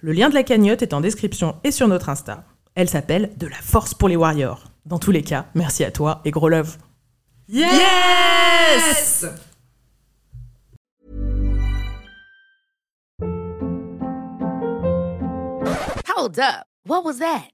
Le lien de la cagnotte est en description et sur notre Insta. Elle s'appelle De la force pour les warriors. Dans tous les cas, merci à toi et gros love. Yes! Hold up. What was that?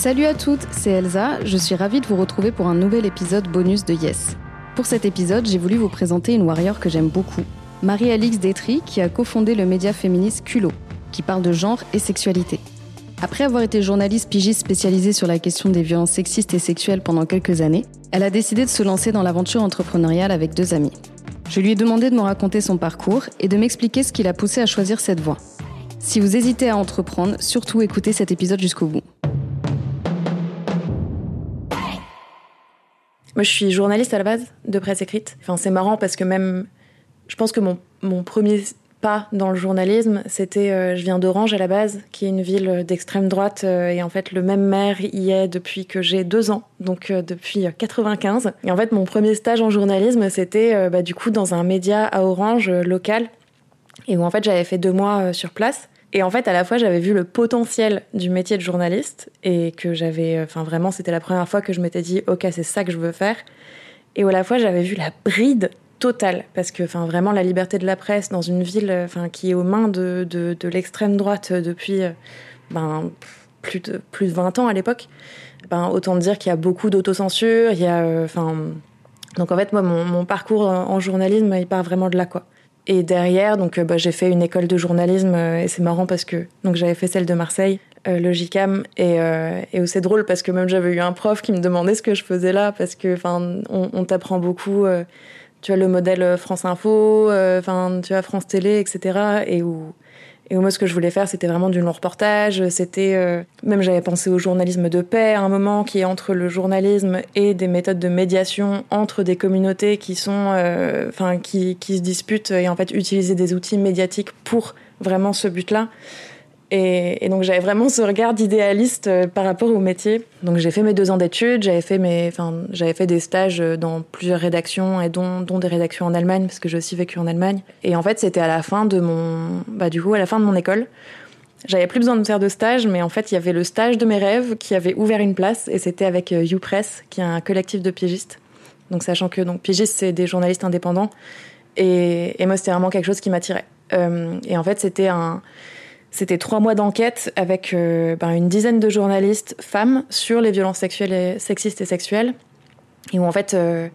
Salut à toutes, c'est Elsa, je suis ravie de vous retrouver pour un nouvel épisode bonus de Yes. Pour cet épisode, j'ai voulu vous présenter une warrior que j'aime beaucoup, Marie-Alix Détry, qui a cofondé le média féministe Culot, qui parle de genre et sexualité. Après avoir été journaliste pigiste spécialisée sur la question des violences sexistes et sexuelles pendant quelques années, elle a décidé de se lancer dans l'aventure entrepreneuriale avec deux amis. Je lui ai demandé de me raconter son parcours et de m'expliquer ce qui l'a poussé à choisir cette voie. Si vous hésitez à entreprendre, surtout écoutez cet épisode jusqu'au bout. Moi, je suis journaliste à la base de presse écrite. Enfin, c'est marrant parce que même, je pense que mon, mon premier pas dans le journalisme, c'était, euh, je viens d'Orange à la base, qui est une ville d'extrême droite, euh, et en fait, le même maire y est depuis que j'ai deux ans, donc euh, depuis 95. Et en fait, mon premier stage en journalisme, c'était bah, du coup dans un média à Orange local, et où en fait, j'avais fait deux mois sur place. Et en fait, à la fois, j'avais vu le potentiel du métier de journaliste et que j'avais, enfin vraiment, c'était la première fois que je m'étais dit, ok, c'est ça que je veux faire. Et à la fois, j'avais vu la bride totale parce que, enfin vraiment, la liberté de la presse dans une ville, enfin qui est aux mains de, de, l'extrême droite depuis, ben plus de plus de 20 ans à l'époque. Ben autant dire qu'il y a beaucoup d'autocensure, il y a, enfin donc en fait, moi, mon parcours en journalisme, il part vraiment de là, quoi. Et derrière, donc, bah, j'ai fait une école de journalisme et c'est marrant parce que donc j'avais fait celle de Marseille, euh, le JCAM, et, euh, et c'est drôle parce que même j'avais eu un prof qui me demandait ce que je faisais là parce que enfin on, on t'apprend beaucoup, euh, tu as le modèle France Info, enfin tu as France Télé, etc. Et où et moi, ce que je voulais faire, c'était vraiment du long reportage. C'était euh, même j'avais pensé au journalisme de paix un moment, qui est entre le journalisme et des méthodes de médiation entre des communautés qui sont, euh, enfin, qui, qui se disputent et en fait utiliser des outils médiatiques pour vraiment ce but-là. Et, donc j'avais vraiment ce regard d'idéaliste euh, par rapport au métier. Donc j'ai fait mes deux ans d'études, j'avais fait mes, enfin j'avais fait des stages dans plusieurs rédactions et dont, des rédactions en Allemagne parce que j'ai aussi vécu en Allemagne. Et en fait c'était à la fin de mon, bah du coup à la fin de mon école. J'avais plus besoin de faire de stage, mais en fait il y avait le stage de mes rêves qui avait ouvert une place et c'était avec YouPress qui est un collectif de pigistes. Donc sachant que donc pigistes c'est des journalistes indépendants et, et moi c'était vraiment quelque chose qui m'attirait. Euh, et en fait c'était un c'était trois mois d'enquête avec euh, ben, une dizaine de journalistes femmes sur les violences sexuelles et, sexistes et sexuelles. Et où en fait, euh,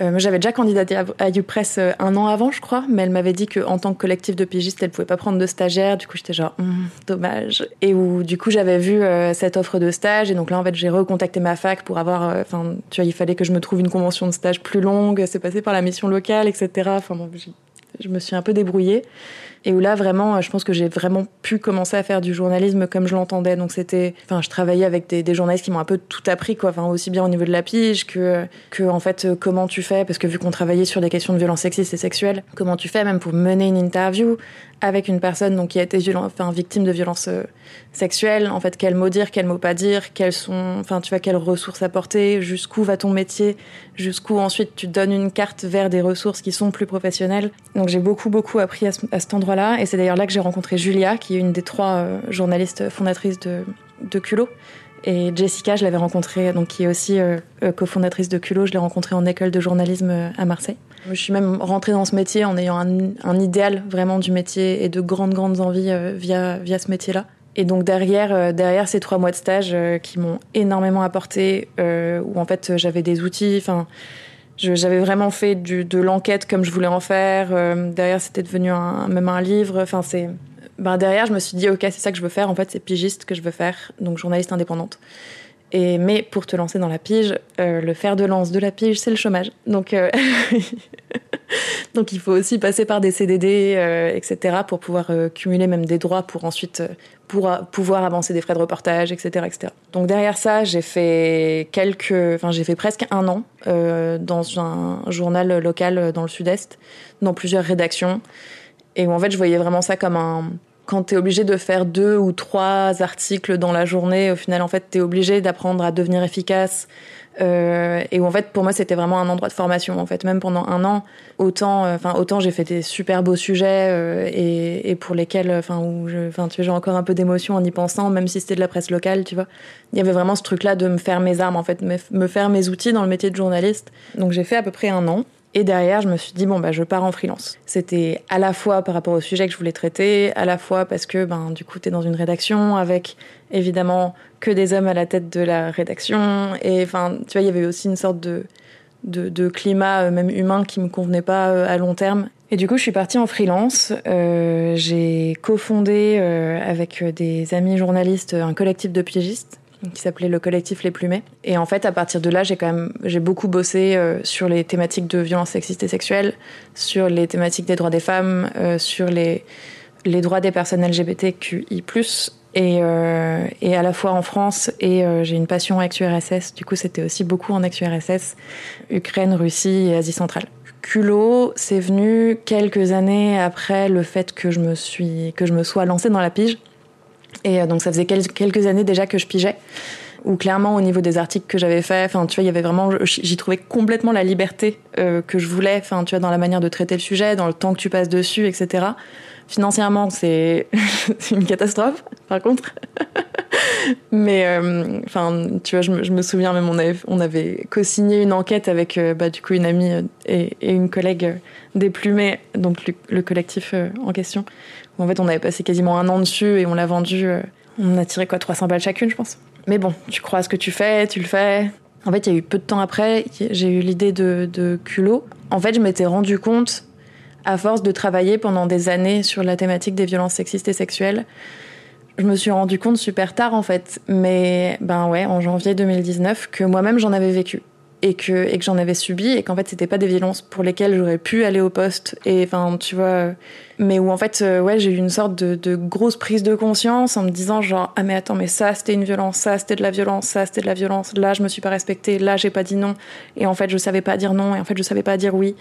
euh, j'avais déjà candidaté à, YouPress un an avant, je crois, mais elle m'avait dit qu'en tant que collectif de pigistes, elle pouvait pas prendre de stagiaire. Du coup, j'étais genre, Hum, dommage. Et où du coup, j'avais vu cette offre de stage. Et donc là, en fait, j'ai recontacté ma fac pour avoir, enfin, tu vois, il fallait que je me trouve une convention de stage plus longue. C'est passé par la mission locale, etc. Enfin, bon, je me suis un peu débrouillée et où là vraiment je pense que j'ai vraiment pu commencer à faire du journalisme comme je l'entendais. Donc c'était enfin je travaillais avec des, journalistes qui m'ont un peu tout appris quoi. Enfin aussi bien au niveau de la pige que que en fait comment tu fais. Parce que vu qu'on travaillait sur des questions de violence sexistes et sexuelles comment tu fais même pour mener une interview avec une personne donc qui a été enfin victime de violences euh, sexuelles en fait quels mots dire quels mots pas dire? Quelles sont enfin tu vois quelles ressources apporter? Jusqu'où va ton métier? Jusqu'où ensuite tu donnes une carte vers des ressources qui sont plus professionnelles? Donc j'ai beaucoup beaucoup appris à, ce, à cet endroit Et c'est d'ailleurs là que j'ai rencontré Julia, qui est une des trois journalistes fondatrices de, de Culot. Et Jessica, je l'avais rencontrée, donc qui est aussi cofondatrice de Culot, je l'ai rencontrée en école de journalisme à Marseille. Je suis même rentrée dans ce métier en ayant un, idéal vraiment du métier et de grandes, grandes envies via, via ce métier-là. Et donc derrière, euh, derrière ces trois mois de stage euh, qui m'ont énormément apporté, euh, où en fait j'avais des outils, enfin j'avais vraiment fait de l'enquête comme je voulais en faire. derrière, c'était devenu même un livre. Enfin, c'est. Ben derrière, je me suis dit, ok, c'est ça que je veux faire. En fait, c'est pigiste que je veux faire, donc journaliste indépendante. Et mais pour te lancer dans la pige, le fer de lance de la pige, c'est le chômage. Donc donc il faut aussi passer par des CDD, etc. pour pouvoir cumuler même des droits pour ensuite pour pouvoir avancer des frais de reportage, etc., etc. Donc derrière ça, j'ai fait quelques, enfin j'ai fait presque un an euh, dans un journal local dans le Sud-Est, dans plusieurs rédactions, et où en fait je voyais vraiment ça comme un quand tu es obligé de faire deux ou trois articles dans la journée, au final, en fait, tu es obligé d'apprendre à devenir efficace, euh, et où en fait pour moi c'était vraiment un endroit de formation en fait. Même pendant un an autant euh, enfin autant j'ai fait des super beaux sujets euh, et, pour lesquels enfin où enfin tu j'ai encore un peu d'émotion en y pensant même si c'était de la presse locale tu vois. Il y avait vraiment ce truc là de me faire mes armes en fait me faire mes outils dans le métier de journaliste. Donc j'ai fait à peu près un an et derrière, je me suis dit, bon, bah, je pars en freelance. C'était à la fois par rapport au sujet que je voulais traiter, à la fois parce que, ben, du coup, tu es dans une rédaction avec, évidemment, que des hommes à la tête de la rédaction. Et, enfin, tu vois, il y avait aussi une sorte de, de, de, climat, euh, même humain, qui me convenait pas euh, à long terme. Et du coup, je suis partie en freelance. Euh, j'ai cofondé euh, avec des amis journalistes un collectif de piégistes qui s'appelait le collectif Les Plumets. Et en fait, à partir de là, j'ai quand même j'ai beaucoup bossé euh, sur les thématiques de violence sexiste et sexuelle, sur les thématiques des droits des femmes, euh, sur les les droits des personnes LGBTQI+, et, euh, et à la fois en France et euh, j'ai une passion ex-URSS. Du coup, c'était aussi beaucoup en ex-URSS, Ukraine, Russie et Asie centrale. Culot, c'est venu quelques années après le fait que je me suis que je me sois lancée dans la pige. Et euh, donc ça faisait quelques années déjà que je pigeais où clairement au niveau des articles que j'avais fait, enfin tu vois, il y avait vraiment, j'y trouvais complètement la liberté euh, que je voulais, enfin tu vois, dans la manière de traiter le sujet, dans le temps que tu passes dessus, etc. Financièrement, c'est une catastrophe, par contre. Mais euh, enfin, tu vois, je me, souviens même, on avait, co-signé une enquête avec, bah, du coup, une amie et, une collègue des Plumets, donc le collectif en question. En fait, on avait passé quasiment un an dessus et on l'a vendu. on a tiré quoi, 300 balles chacune, je pense. Mais bon, tu crois ce que tu fais, tu le fais. En fait, il y a eu peu de temps après, j'ai eu l'idée de, de culot. En fait, je m'étais rendu compte à force de travailler pendant des années sur la thématique des violences sexistes et sexuelles, je me suis rendu compte super tard en fait, mais ben ouais, en janvier 2019, que moi-même j'en avais vécu et que, et que j'en avais subi et qu'en fait c'était pas des violences pour lesquelles j'aurais pu aller au poste et enfin tu vois, mais où en fait euh, ouais j'ai eu une sorte de, grosse prise de conscience en me disant genre ah mais attends mais ça c'était une violence, ça c'était de la violence, ça c'était de la violence, là je me suis pas respectée, là j'ai pas dit non et en fait je savais pas dire non et en fait je savais pas dire oui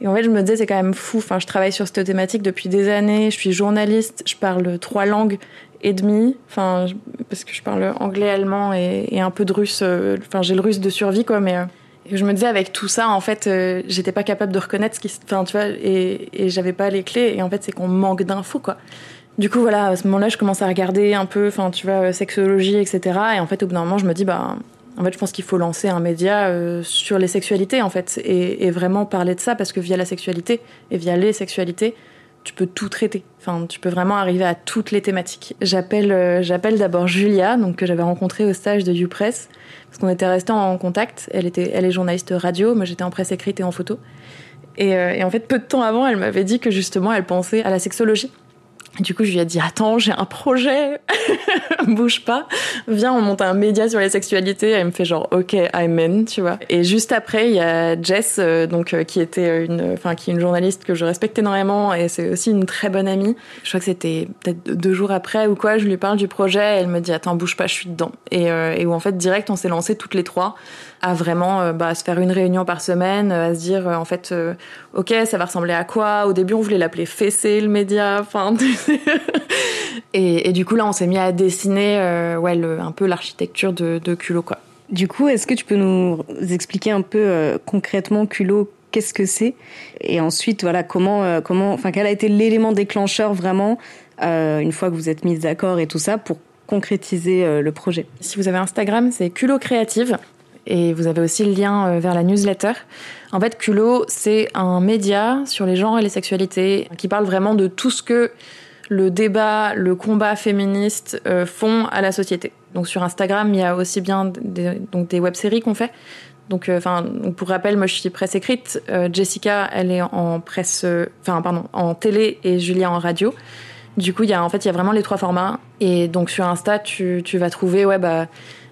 et en fait, je me disais, c'est quand même fou. Enfin, je travaille sur cette thématique depuis des années. Je suis journaliste. Je parle trois langues et demie. Enfin, parce que je parle anglais, allemand et, un peu de russe. Euh, enfin, j'ai le russe de survie, quoi. Mais euh, je me disais, avec tout ça, en fait, euh, j'étais pas capable de reconnaître ce qui. Enfin, tu vois, et, j'avais pas les clés. Et en fait, c'est qu'on manque d'infos, quoi. Du coup, voilà, à ce moment-là, je commence à regarder un peu, enfin, tu vois, sexologie, etc. Et en fait, au bout d'un moment, je me dis, bah, en fait, je pense qu'il faut lancer un média sur les sexualités, en fait, et, vraiment parler de ça, parce que via la sexualité et via les sexualités, tu peux tout traiter. Enfin, tu peux vraiment arriver à toutes les thématiques. J'appelle, euh, j'appelle d'abord Julia, donc que j'avais rencontrée au stage de YouPress, parce qu'on était restés en contact. Elle était, elle est journaliste radio, moi j'étais en presse écrite et en photo. Et, euh, et en fait, peu de temps avant, elle m'avait dit que justement, elle pensait à la sexologie. Du coup, je lui ai dit attends, j'ai un projet, bouge pas, viens, on monte un média sur les sexualités. Elle me fait genre ok, I'm in, tu vois. Et juste après, il y a Jess, euh, donc euh, qui était une, enfin qui est une journaliste que je respecte énormément et c'est aussi une très bonne amie. Je crois que c'était peut-être deux jours après ou quoi, je lui parle du projet. elle me dit attends, bouge pas, je suis dedans. Et, euh, et où en fait direct, on s'est lancé toutes les trois à vraiment euh, bah, se faire une réunion par semaine, à se dire euh, en fait, euh, ok, ça va ressembler à quoi? Au début, on voulait l'appeler Fessé le média, enfin. et, et, du coup, là, on s'est mis à dessiner ouais, le, un peu l'architecture de, de Culot, quoi. Du coup, est-ce que tu peux nous expliquer un peu concrètement Culot qu'est-ce que c'est? Et ensuite, voilà, comment, comment, enfin, quel a été l'élément déclencheur vraiment une fois que vous êtes mis d'accord et tout ça pour concrétiser le projet? Si vous avez Instagram, c'est Culot Créative et vous avez aussi le lien vers la newsletter. En fait, Culot, c'est un média sur les genres et les sexualités qui parle vraiment de tout ce que le débat, le combat féministe font à la société. Donc sur Instagram, il y a aussi bien des, donc des web-séries qu'on fait. Donc, euh, enfin, pour rappel, moi je suis presse écrite. Euh, Jessica, elle est en presse, euh, enfin pardon, en télé et Julia en radio. Du coup, il y a en fait il y a vraiment les trois formats. Et donc sur Insta, tu, tu vas trouver ouais bah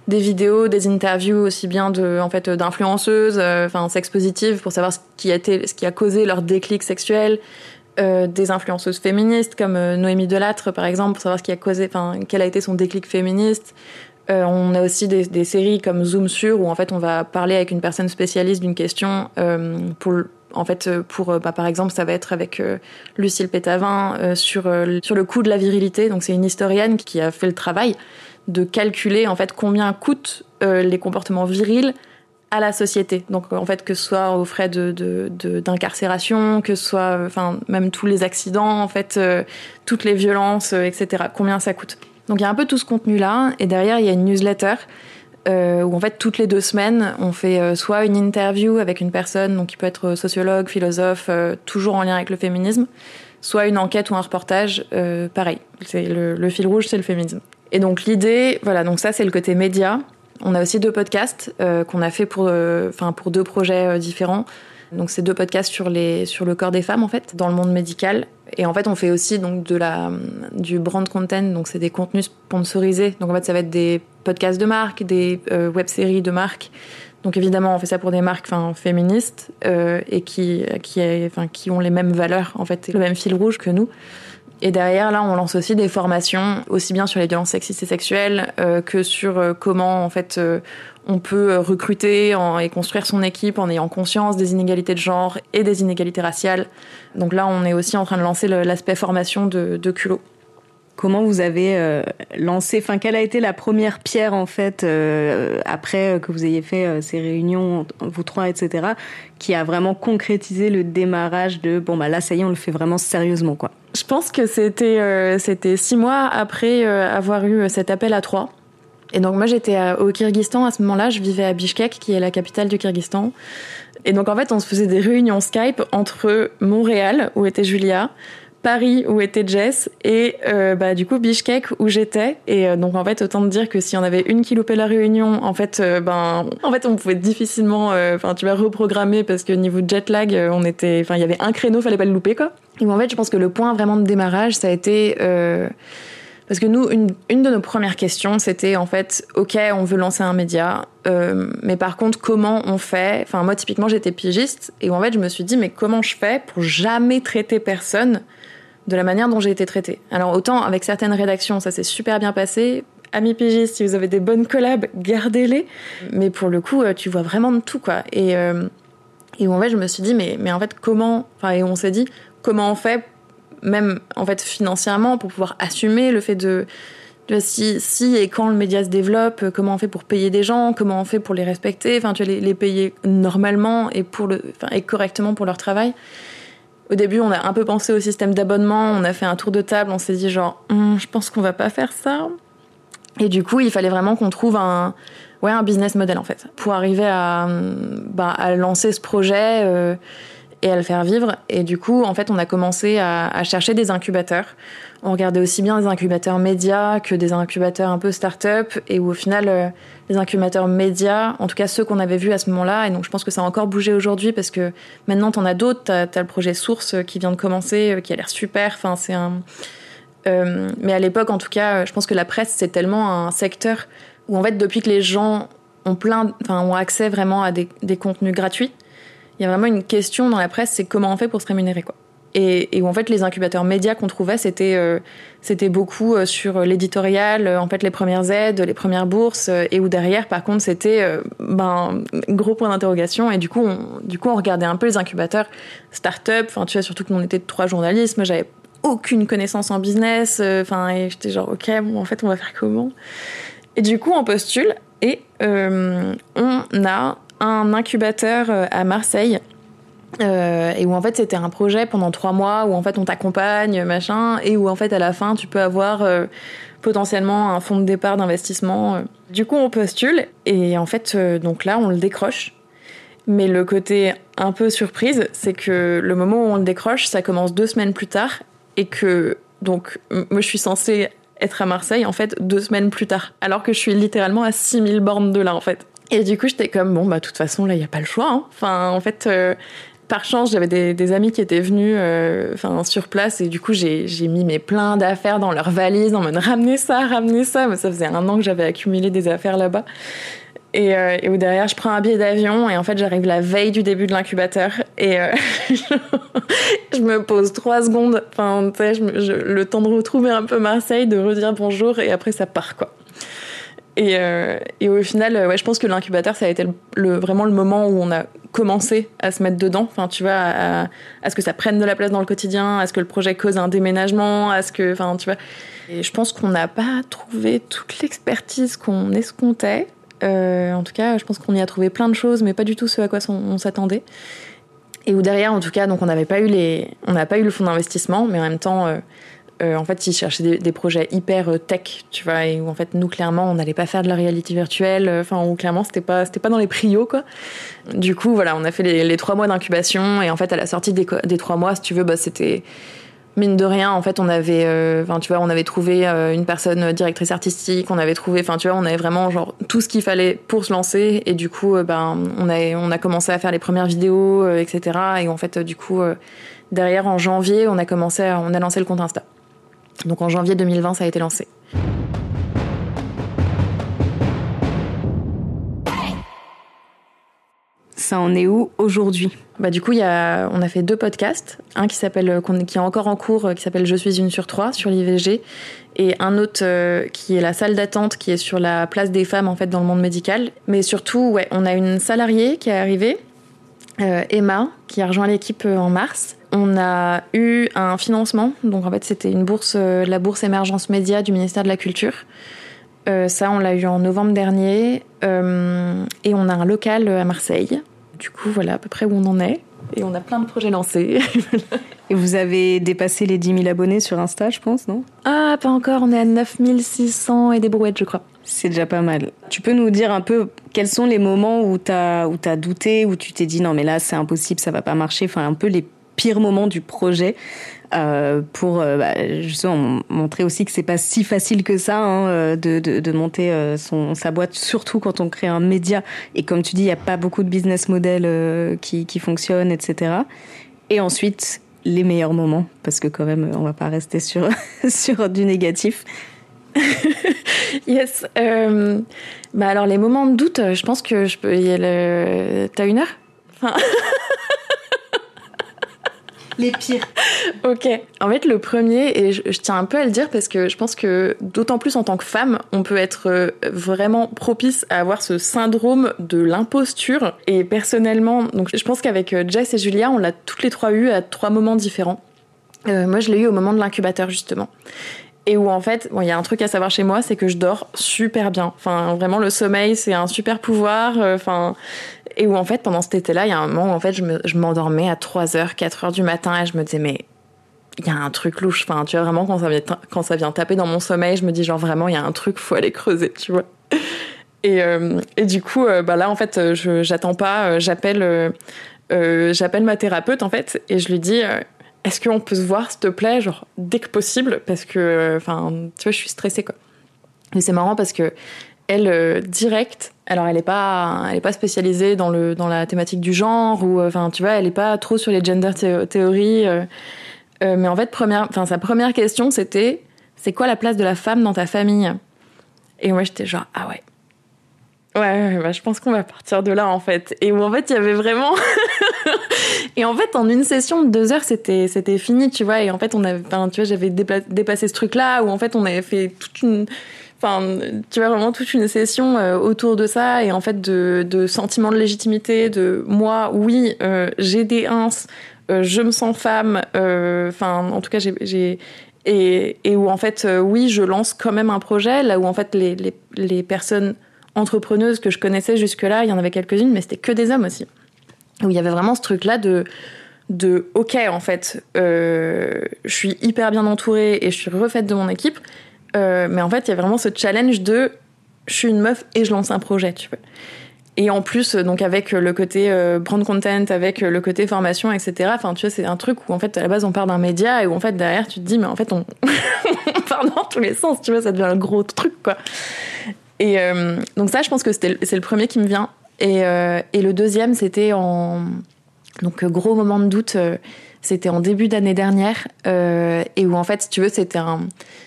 des vidéos, des interviews aussi bien de en fait d'influenceuses, enfin sex positives pour savoir ce qui a été, ce qui a causé leur déclic sexuel. des influenceuses féministes comme Noémie Delattre par exemple pour savoir ce qui a causé, enfin quel a été son déclic féministe. Euh, on a aussi des, séries comme Zoom sur où en fait on va parler avec une personne spécialiste d'une question euh, en fait pour bah, par exemple ça va être avec euh, Lucille Pétavin sur sur le coût de la virilité donc c'est une historienne qui a fait le travail de calculer en fait combien coûtent les comportements virils à la société. Donc en fait que ce soit aux frais de, d'incarcération, que ce soit enfin même tous les accidents, en fait toutes les violences, etc. Combien ça coûte. Donc il y a un peu tout ce contenu-là, et derrière il y a une newsletter euh, où en fait toutes les deux semaines on fait euh, soit une interview avec une personne, donc qui peut être sociologue, philosophe, euh, toujours en lien avec le féminisme, soit une enquête ou un reportage, euh, pareil. C'est le, fil rouge, c'est le féminisme. Et donc l'idée, voilà, donc ça c'est le côté média. On a aussi deux podcasts qu'on a fait pour, enfin pour deux projets différents. Donc c'est deux podcasts sur les sur le corps des femmes en fait dans le monde médical. Et en fait on fait aussi donc de la du brand content donc c'est des contenus sponsorisés. Donc en fait ça va être des podcasts de marque, des euh, web-séries de marque. Donc évidemment on fait ça pour des marques enfin féministes euh, et qui qui enfin qui ont les mêmes valeurs en fait le même fil rouge que nous. Et derrière, là, on lance aussi des formations, aussi bien sur les violences sexistes et sexuelles euh, que sur euh, comment, en fait, euh, on peut recruter et construire son équipe en ayant conscience des inégalités de genre et des inégalités raciales. Donc là, on est aussi en train de lancer l'aspect formation de, de culot. Comment vous avez lancé, enfin quelle a été la première pierre en fait après que vous ayez fait ces réunions, vous trois, etc., qui a vraiment concrétisé le démarrage de bon bah là ça y est on le fait vraiment sérieusement quoi? Je pense que c'était euh, six mois après euh, avoir eu cet appel à trois. Et donc moi j'étais au Kyrgyzstan à ce moment-là, je vivais à Bishkek qui est la capitale du Kyrgyzstan. Et donc en fait on se faisait des réunions Skype entre Montréal où était Julia, Paris où était Jess et euh, bah, du coup Bishkek où j'étais. Et euh, donc en fait autant te dire que s'il y en avait une qui loupait la réunion en fait euh, ben en fait on pouvait difficilement enfin tu vas reprogrammer parce que niveau jet lag on était enfin il y avait un créneau fallait pas le louper quoi. Et en fait je pense que le point vraiment de démarrage ça a été parce que nous, une, une, de nos premières questions, c'était en fait, ok, on veut lancer un média, mais par contre, comment on fait? Enfin, moi, typiquement, j'étais pigiste, et en fait, je me suis dit, mais comment je fais pour jamais traiter personne de la manière dont j'ai été traitée Alors, autant avec certaines rédactions, ça s'est super bien passé. Amis pigistes, si vous avez des bonnes collabs, gardez-les. Mais pour le coup, tu vois vraiment de tout, quoi. Et, euh, et en fait, je me suis dit, mais, mais en fait, comment Enfin, et on s'est dit, comment on fait même en fait financièrement pour pouvoir assumer le fait de, si, si et quand le média se développe, comment on fait pour payer des gens, comment on fait pour les respecter, enfin tu les, payer normalement et pour le, et correctement pour leur travail. Au début, on a un peu pensé au système d'abonnement, on a fait un tour de table, on s'est dit genre, hm, je pense qu'on va pas faire ça. Et du coup, il fallait vraiment qu'on trouve un, ouais, un business model en fait, pour arriver à, bah, lancer ce projet. Euh, et à le faire vivre. Et du coup, en fait, on a commencé à, chercher des incubateurs. On regardait aussi bien des incubateurs médias que des incubateurs un peu start-up. Et où au final, euh, les incubateurs médias, en tout cas ceux qu'on avait vus à ce moment-là, et donc je pense que ça a encore bougé aujourd'hui parce que maintenant, t'en as d'autres. T'as as le projet Source qui vient de commencer, qui a l'air super. Enfin, c'est un. Euh, mais à l'époque, en tout cas, je pense que la presse, c'est tellement un secteur où, en fait, depuis que les gens ont plein, enfin, ont accès vraiment à des contenus gratuits, il y a vraiment une question dans la presse, c'est comment on fait pour se rémunérer quoi. Et, où en fait les incubateurs médias qu'on trouvait, c'était euh, c'était beaucoup euh, sur l'éditorial, euh, en fait les premières aides, les premières bourses, et où derrière par contre c'était ben gros point d'interrogation. Et du coup on, du coup on regardait un peu les incubateurs start-up. Enfin tu vois surtout qu'on était trois journalistes, moi j'avais aucune connaissance en business. Enfin et j'étais genre ok bon en fait on va faire comment? Et du coup on postule et on a un incubateur à Marseille et où en fait c'était un projet pendant trois mois où en fait on t'accompagne machin et où en fait à la fin tu peux avoir potentiellement un fonds de départ d'investissement. Du coup on postule et en fait donc là on le décroche. Mais le côté un peu surprise, c'est que le moment où on le décroche, ça commence deux semaines plus tard et que donc moi je suis censée être à Marseille en fait deux semaines plus tard, alors que je suis littéralement à 6000 bornes de là en fait. Et du coup j'étais comme bon bah de toute façon là il y a pas le choix. Hein. Enfin en fait euh, par chance j'avais des, amis qui étaient venus euh, sur place et du coup j'ai mis mes plein d'affaires dans leur valise en me ramener ça, ramener ça. Mais ça faisait un an que j'avais accumulé des affaires là-bas. Et, euh, où derrière je prends un billet d'avion et en fait j'arrive la veille du début de l'incubateur et euh, je me pose trois secondes, enfin tu sais, le temps de retrouver un peu Marseille, de redire bonjour et après ça part quoi. Et, euh, et au final, ouais, je pense que l'incubateur ça a été le, vraiment le moment où on a commencé à se mettre dedans. Enfin, tu vois, à, à, ce que ça prenne de la place dans le quotidien, à ce que le projet cause un déménagement, à ce que, enfin, tu vois. Et je pense qu'on n'a pas trouvé toute l'expertise qu'on escomptait. Euh, en tout cas, je pense qu'on y a trouvé plein de choses, mais pas du tout ce à quoi on, s'attendait. Et où derrière, en tout cas, donc on n'avait pas eu les, on n'a pas eu le fonds d'investissement, mais en même temps, euh, euh, en fait, ils cherchaient des, projets hyper tech, tu vois, et où en fait, nous clairement, on n'allait pas faire de la réalité virtuelle, enfin, où clairement, c'était pas, pas dans les prios, quoi. Du coup, voilà, on a fait les, trois mois d'incubation, et en fait, à la sortie des, des trois mois, si tu veux, bah, c'était mine de rien, en fait, on avait, euh, tu vois, on avait trouvé euh, une personne directrice artistique, on avait trouvé, enfin, tu vois, on avait vraiment genre tout ce qu'il fallait pour se lancer, et du coup, euh, ben, on a, on a commencé à faire les premières vidéos, etc. Et en fait, du coup, derrière, en janvier, on a commencé, on a lancé le compte Insta. Donc en janvier 2020, ça a été lancé. Ça en est où aujourd'hui? Bah, du coup, y a, on a fait deux podcasts. Un qui s'appelle, euh, qui est encore en cours, euh, qui s'appelle Je suis une sur trois sur l'IVG, et un autre euh, qui est la salle d'attente, qui est sur la place des femmes en fait dans le monde médical. Mais surtout, ouais, on a une salariée qui est arrivée, Emma, qui a rejoint l'équipe en mars. On a eu un financement, donc en fait c'était une bourse, la bourse émergence média du ministère de la Culture. ça, on l'a eu en novembre dernier, et on a un local à Marseille du coup, voilà à peu près où on en est. Et on a plein de projets lancés. et vous avez dépassé les 10 000 abonnés sur Insta, je pense, non? Ah, pas encore. On est à 9600 et des brouettes, je crois. C'est déjà pas mal. Tu peux nous dire un peu quels sont les moments où tu as, où as douté, où tu t'es dit non, mais là, c'est impossible, ça va pas marcher. Enfin, un peu les pires moments du projet euh, pour euh, bah, justement montrer aussi que c'est pas si facile que ça hein, euh, de, de, monter son, sa boîte, surtout quand on crée un média. Et comme tu dis, il n'y a pas beaucoup de business model qui, qui fonctionnent, etc. Et ensuite, les meilleurs moments, parce que quand même, on va pas rester sur, sur du négatif. yes. bah alors, les moments de doute, je pense que je peux y aller. T'as une heure? Les pires. ok. En fait, le premier, et je, tiens un peu à le dire parce que je pense que d'autant plus en tant que femme, on peut être euh, vraiment propice à avoir ce syndrome de l'imposture. Et personnellement, donc je pense qu'avec euh, Jess et Julia, on l'a toutes les trois eu à trois moments différents. Euh, moi, je l'ai eu au moment de l'incubateur justement et où en fait, il y a un truc à savoir chez moi, c'est que je dors super bien. Enfin, vraiment, le sommeil, c'est un super pouvoir. Enfin, et où en fait, pendant cet été-là, il y a un moment où en fait, je m'endormais à 3h, 4h du matin et je me disais, mais il y a un truc louche. Enfin, tu vois, vraiment, quand ça, vient, quand ça vient taper dans mon sommeil, je me dis, genre, vraiment, il y a un truc, faut aller creuser, tu vois. Et, euh, et du coup, euh, bah là, en fait, j'attends pas, euh, j'appelle, j'appelle ma thérapeute, en fait, et je lui dis, est-ce qu'on peut se voir, s'il te plaît, genre, dès que possible, parce que, enfin, tu vois, je suis stressée, quoi. Et c'est marrant parce que elle, euh, direct, alors elle n'est pas, pas spécialisée dans, le, dans la thématique du genre, ou euh, enfin, tu vois, elle n'est pas trop sur les gender théories. Euh, mais en fait, première, sa première question, c'était c'est quoi la place de la femme dans ta famille? Et moi, j'étais genre, ah ouais. Ouais, bah, je pense qu'on va partir de là, en fait. Et où, en fait, il y avait vraiment. et en fait, en une session de deux heures, c'était, fini, tu vois. Et en fait, on avait, tu vois, j'avais dépassé ce truc-là, où en fait, on avait fait toute une Tu vois vraiment toute une session euh, autour de ça et en fait de, de sentiment de légitimité, de moi, oui, euh, j'ai des ins, euh, je me sens femme. Enfin, en tout cas, j'ai et, où en fait, oui, je lance quand même un projet là où en fait les, personnes entrepreneuses que je connaissais jusque-là, il y en avait quelques-unes, mais c'était que des hommes aussi. où il y avait vraiment ce truc-là de de ok en fait je suis hyper bien entourée et je suis refaite de mon équipe euh, mais en fait il y a vraiment ce challenge de je suis une meuf et je lance un projet tu vois. Et en plus donc avec le côté euh, brand content avec le côté formation etc enfin tu vois c'est un truc où en fait à la base on part d'un média et où en fait derrière tu te dis mais en fait on, on part dans tous les sens tu vois ça devient un gros truc quoi. Et euh, donc ça je pense que c'est le premier qui me vient. Et, euh, et le deuxième c'était en donc gros moment de doute, euh, c'était en début d'année dernière euh, et où en fait, si tu veux, c'était un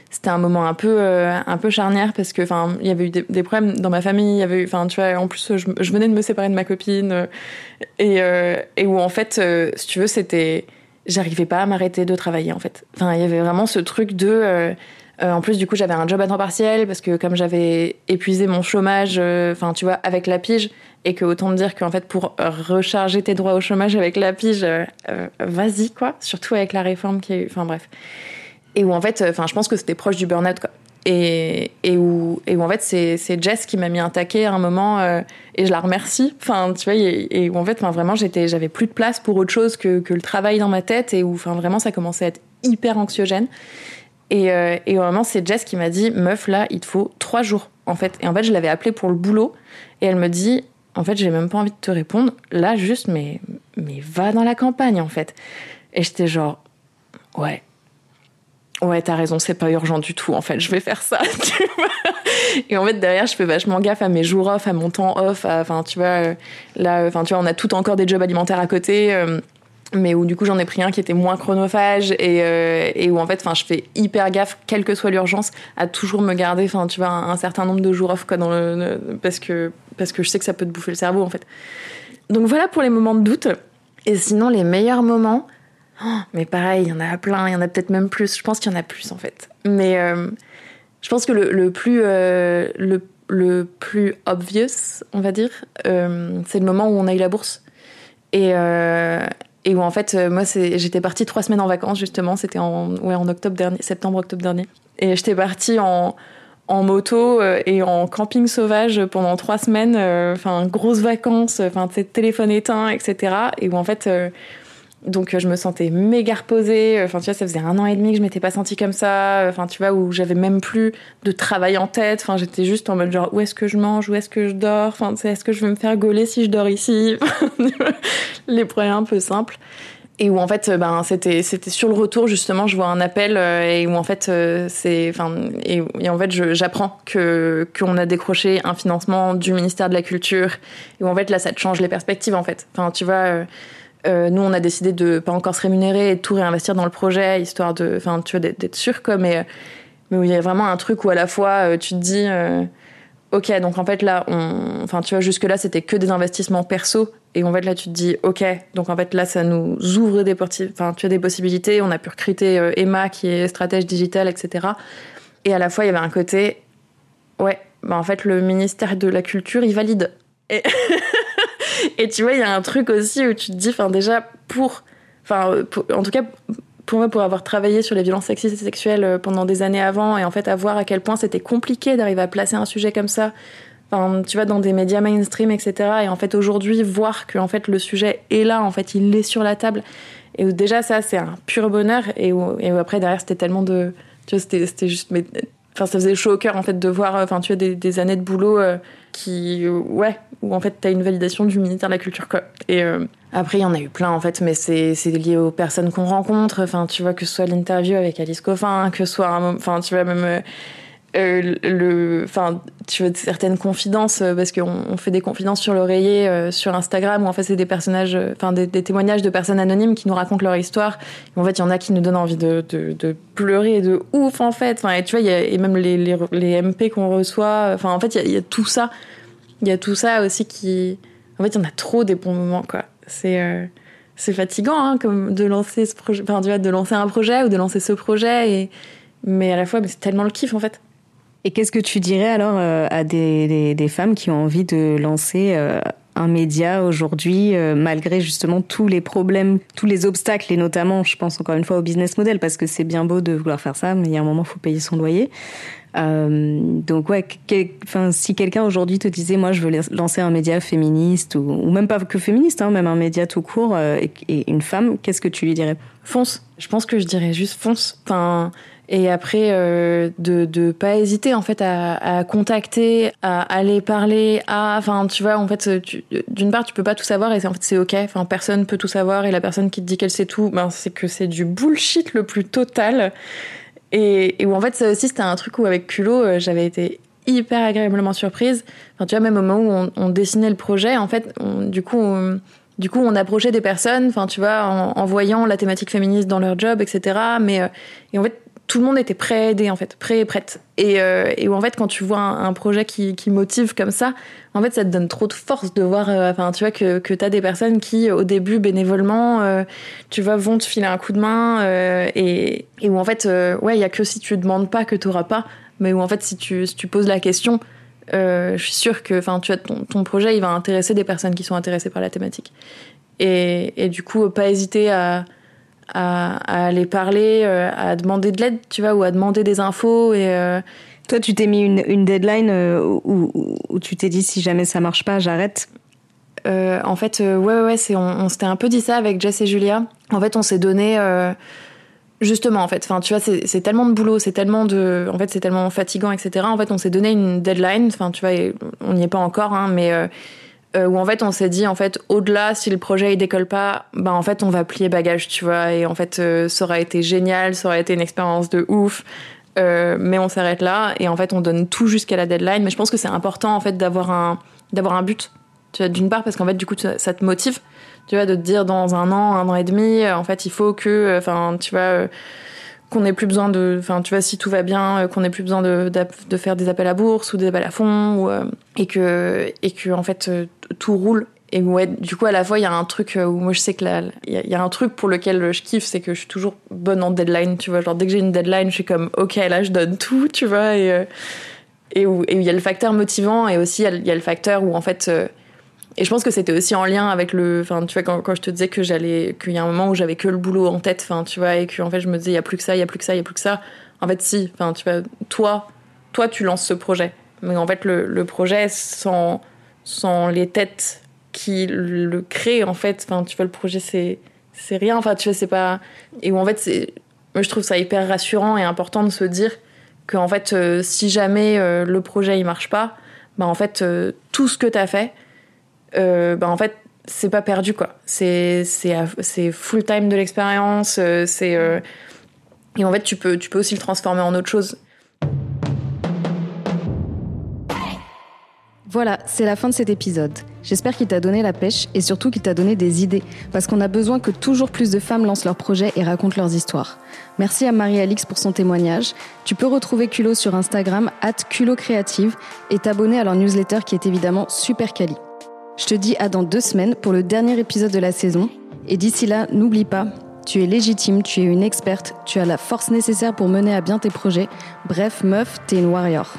c'était un moment un peu euh, un peu charnière parce que enfin il y avait eu des, problèmes dans ma famille, il y avait enfin tu vois en plus je, je, venais de me séparer de ma copine euh, et et où en fait si tu veux c'était j'arrivais pas à m'arrêter de travailler en fait. Enfin il y avait vraiment ce truc de euh, en plus, du coup, j'avais un job à temps partiel parce que comme j'avais épuisé mon chômage, enfin, tu vois, avec la pige, et que autant dire qu'en fait pour recharger tes droits au chômage avec la pige euh, vas-y quoi. Surtout avec la réforme qui est enfin bref. Et où en fait enfin je pense que c'était proche du burn-out quoi. Et, où et où en fait c'est Jess qui m'a mis un taquet à un moment euh, et je la remercie. Enfin tu vois et, et où en fait vraiment j'avais plus de place pour autre chose que que le travail dans ma tête et où enfin vraiment ça commençait à être hyper anxiogène et, euh, et vraiment, c'est Jess qui m'a dit Meuf, là, il te faut trois jours, en fait. Et en fait, je l'avais appelée pour le boulot. Et elle me dit en fait, j'ai même pas envie de te répondre. Là, juste, mais, mais va dans la campagne, en fait. Et j'étais genre, ouais. Ouais, t'as raison, c'est pas urgent du tout, en fait, je vais faire ça, tu vois. Et en fait, derrière, je fais vachement gaffe à mes jours off, à mon temps off, enfin, tu vois, là, enfin, tu vois, on a tout encore des jobs alimentaires à côté. Euh, mais où du coup j'en ai pris un qui était moins chronophage et, euh, et où en fait enfin je fais hyper gaffe quelle que soit l'urgence à toujours me garder enfin tu vois un, certain nombre de jours off parce que parce que je sais que ça peut te bouffer le cerveau en fait. Donc voilà pour les moments de doute. Et sinon les meilleurs moments oh, mais pareil il y en a plein il y en a peut-être même plus. Je pense qu'il y en a plus en fait. Mais euh, je pense que le, plus euh, le, le plus obvious on va dire c'est le moment où on a eu la bourse. Et, et où en fait euh, moi j'étais partie trois semaines en vacances justement. C'était en ouais en octobre dernier septembre octobre dernier. Et j'étais partie en en moto euh, et en camping sauvage pendant trois semaines enfin euh, grosses vacances enfin téléphone éteint etc et où en fait donc je me sentais méga reposée. Enfin tu vois ça faisait un an et demi que je m'étais pas sentie comme ça. Enfin tu vois où j'avais même plus de travail en tête. Enfin j'étais juste en mode genre où est-ce que je mange? Où est-ce que je dors? Enfin est-ce que je vais me faire gauler si je dors ici? Les problèmes un peu simples. Et où en fait ben c'était c'était sur le retour justement je vois un appel euh, et où en fait euh, c'est enfin et, et, en fait j'apprends que qu'on a décroché un financement du ministère de la culture. Et où en fait là ça te change les perspectives en fait. Enfin tu vois euh, euh, nous, on a décidé de pas encore se rémunérer et de tout réinvestir dans le projet, histoire de, enfin, tu vois, d'être sûr, quoi. Mais, où il y a vraiment un truc où à la fois euh, tu te dis, euh, ok, donc en fait là, enfin, tu vois, jusque là, c'était que des investissements perso, et en fait là, tu te dis, ok, donc en fait là, ça nous ouvre des enfin, tu as des possibilités. On a pu recruter euh, Emma, qui est stratège digital, etc. Et à la fois, il y avait un côté, ouais, bah en fait, le ministère de la culture, il valide. Et tu vois, il y a un truc aussi où tu te dis, enfin, déjà, pour. Enfin, en tout cas, pour moi, pour avoir travaillé sur les violences sexistes et sexuelles pendant des années avant, et en fait, à voir à quel point c'était compliqué d'arriver à placer un sujet comme ça, enfin, tu vois, dans des médias mainstream, etc. Et en fait, aujourd'hui, voir que en fait, le sujet est là, en fait, il est sur la table. Et où, déjà, ça, c'est un pur bonheur. Et où, après, derrière, c'était tellement de. Tu vois, c'était juste. Enfin, ça faisait chaud au cœur, en fait, de voir, enfin, tu vois, des, années de boulot. Euh, qui ouais où en fait t'as une validation du ministère de la culture quoi et euh, après il y en a eu plein en fait mais c'est lié aux personnes qu'on rencontre enfin tu vois que ce soit l'interview avec Alice Coffin que ce soit enfin tu vois même euh, le enfin tu veux certaines confidences parce qu'on on fait des confidences sur l'oreiller euh, sur Instagram où en fait c'est des personnages enfin des, des, témoignages de personnes anonymes qui nous racontent leur histoire. En fait il y en a qui nous donnent envie de, de, pleurer de ouf en fait. Enfin et tu vois y a, et même les, les, MP qu'on reçoit enfin en fait il y, a tout ça. Il y a tout ça aussi qui en fait il y en a trop des bons moments quoi. C'est euh, c'est fatigant hein, comme de lancer ce projet enfin de lancer un projet ou de lancer ce projet et mais à la fois c'est tellement le kiff en fait et qu'est-ce que tu dirais alors euh, à des, des, des, femmes qui ont envie de lancer euh, un média aujourd'hui, euh, malgré justement tous les problèmes, tous les obstacles, et notamment, je pense encore une fois au business model, parce que c'est bien beau de vouloir faire ça, mais il y a un moment, il faut payer son loyer. Euh, donc ouais, enfin si quelqu'un aujourd'hui te disait moi je veux lancer un média féministe ou, même pas que féministe, hein, même un média tout court euh, et, une femme, qu'est-ce que tu lui dirais? Fonce. Je pense que je dirais juste fonce. Enfin et après euh, de de pas hésiter en fait à, à contacter, à aller parler, à enfin tu vois en fait d'une part tu peux pas tout savoir et en fait c'est ok. Enfin personne peut tout savoir et la personne qui te dit qu'elle sait tout, ben c'est que c'est du bullshit le plus total. Et, et où en fait, ça aussi, c'était un truc où avec Culot, euh, j'avais été hyper agréablement surprise. Enfin, tu vois, même au moment où on, on dessinait le projet, en fait, du coup, on, du coup, on approchait des personnes, enfin, tu vois, en, en, voyant la thématique féministe dans leur job, etc. Mais, euh, et en fait, tout le monde était prêt à aider en fait, prêt et prête. Et, euh, et en fait, quand tu vois un, projet qui, motive comme ça, en fait, ça te donne trop de force de voir, euh, tu vois que que t'as des personnes qui, au début, bénévolement, euh, tu vois, vont te filer un coup de main euh, et, et où en fait, ouais, il y a que si tu demandes pas que t'auras pas, mais où en fait, si tu si tu poses la question, je suis sûre que, enfin, tu vois, ton, ton projet, il va intéresser des personnes qui sont intéressées par la thématique. Et, et du coup, pas hésiter à à, aller parler, euh, à demander de l'aide, tu vois, ou à demander des infos. Et euh, toi, tu t'es mis une, une deadline euh, où, où, tu t'es dit si jamais ça marche pas, j'arrête? en fait, ouais, ouais, c'est, on, s'était un peu dit ça avec Jess et Julia. En fait, on s'est donné justement en fait enfin tu vois c'est tellement de boulot c'est tellement de en fait c'est tellement fatigant etc en fait on s'est donné une deadline enfin tu vois on n'y est pas encore hein, mais euh, où en fait on s'est dit en fait au-delà si le projet il décolle pas bah en fait on va plier bagage tu vois. Et en fait euh, ça aurait été génial ça aurait été une expérience de ouf. Euh, mais on s'arrête là et en fait on donne tout jusqu'à la deadline. Mais je pense que c'est important en fait d'avoir un d'avoir un but tu vois d'une part parce qu'en fait du coup ça te motive tu vois de te dire dans un an un an et demi en fait il faut que enfin tu vois qu'on n'ait plus besoin de, enfin tu vois si tout va bien, euh, qu'on n'ait plus besoin de, de, faire des appels à bourse ou des appels à fonds ou, euh, et que et que en fait euh, tout roule. Et ouais du coup à la fois il y a un truc où moi je sais que là il y, a un truc pour lequel je kiffe c'est que je suis toujours bonne en deadline tu vois. Genre dès que j'ai une deadline je suis comme ok là je donne tout tu vois et et où il y a le facteur motivant et aussi il y, a le facteur où en fait et je pense que c'était aussi en lien avec le, enfin, tu vois, quand, quand je te disais que j'allais, qu'il y a un moment où j'avais que le boulot en tête, enfin, tu vois, et que fait je me disais, il y a plus que ça, il y a plus que ça, il y a plus que ça. En fait, si, enfin, tu vois, toi, toi, tu lances ce projet, mais en fait, le, le projet sans, sans les têtes qui le créent, en fait, enfin, tu vois, le projet, c'est, c'est rien, enfin, tu vois, c'est pas, et où en fait, je trouve ça hyper rassurant et important de se dire que, en fait, euh, si jamais euh, le projet il marche pas, bah, en fait, euh, tout ce que tu as fait, bah, en fait, c'est pas perdu quoi. C'est full time de l'expérience. Euh, c'est euh, et en fait tu peux tu peux aussi le transformer en autre chose. Voilà, c'est la fin de cet épisode. J'espère qu'il t'a donné la pêche et surtout qu'il t'a donné des idées, parce qu'on a besoin que toujours plus de femmes lancent leurs projets et racontent leurs histoires. Merci à Marie-Alix pour son témoignage. Tu peux retrouver Culot sur Instagram, at Culot Créative, et t'abonner à leur newsletter qui est évidemment super quali. Je te dis à dans deux semaines pour le dernier épisode de la saison. Et d'ici là, n'oublie pas, tu es légitime, tu es une experte, tu as la force nécessaire pour mener à bien tes projets. Bref, meuf, t'es une warrior.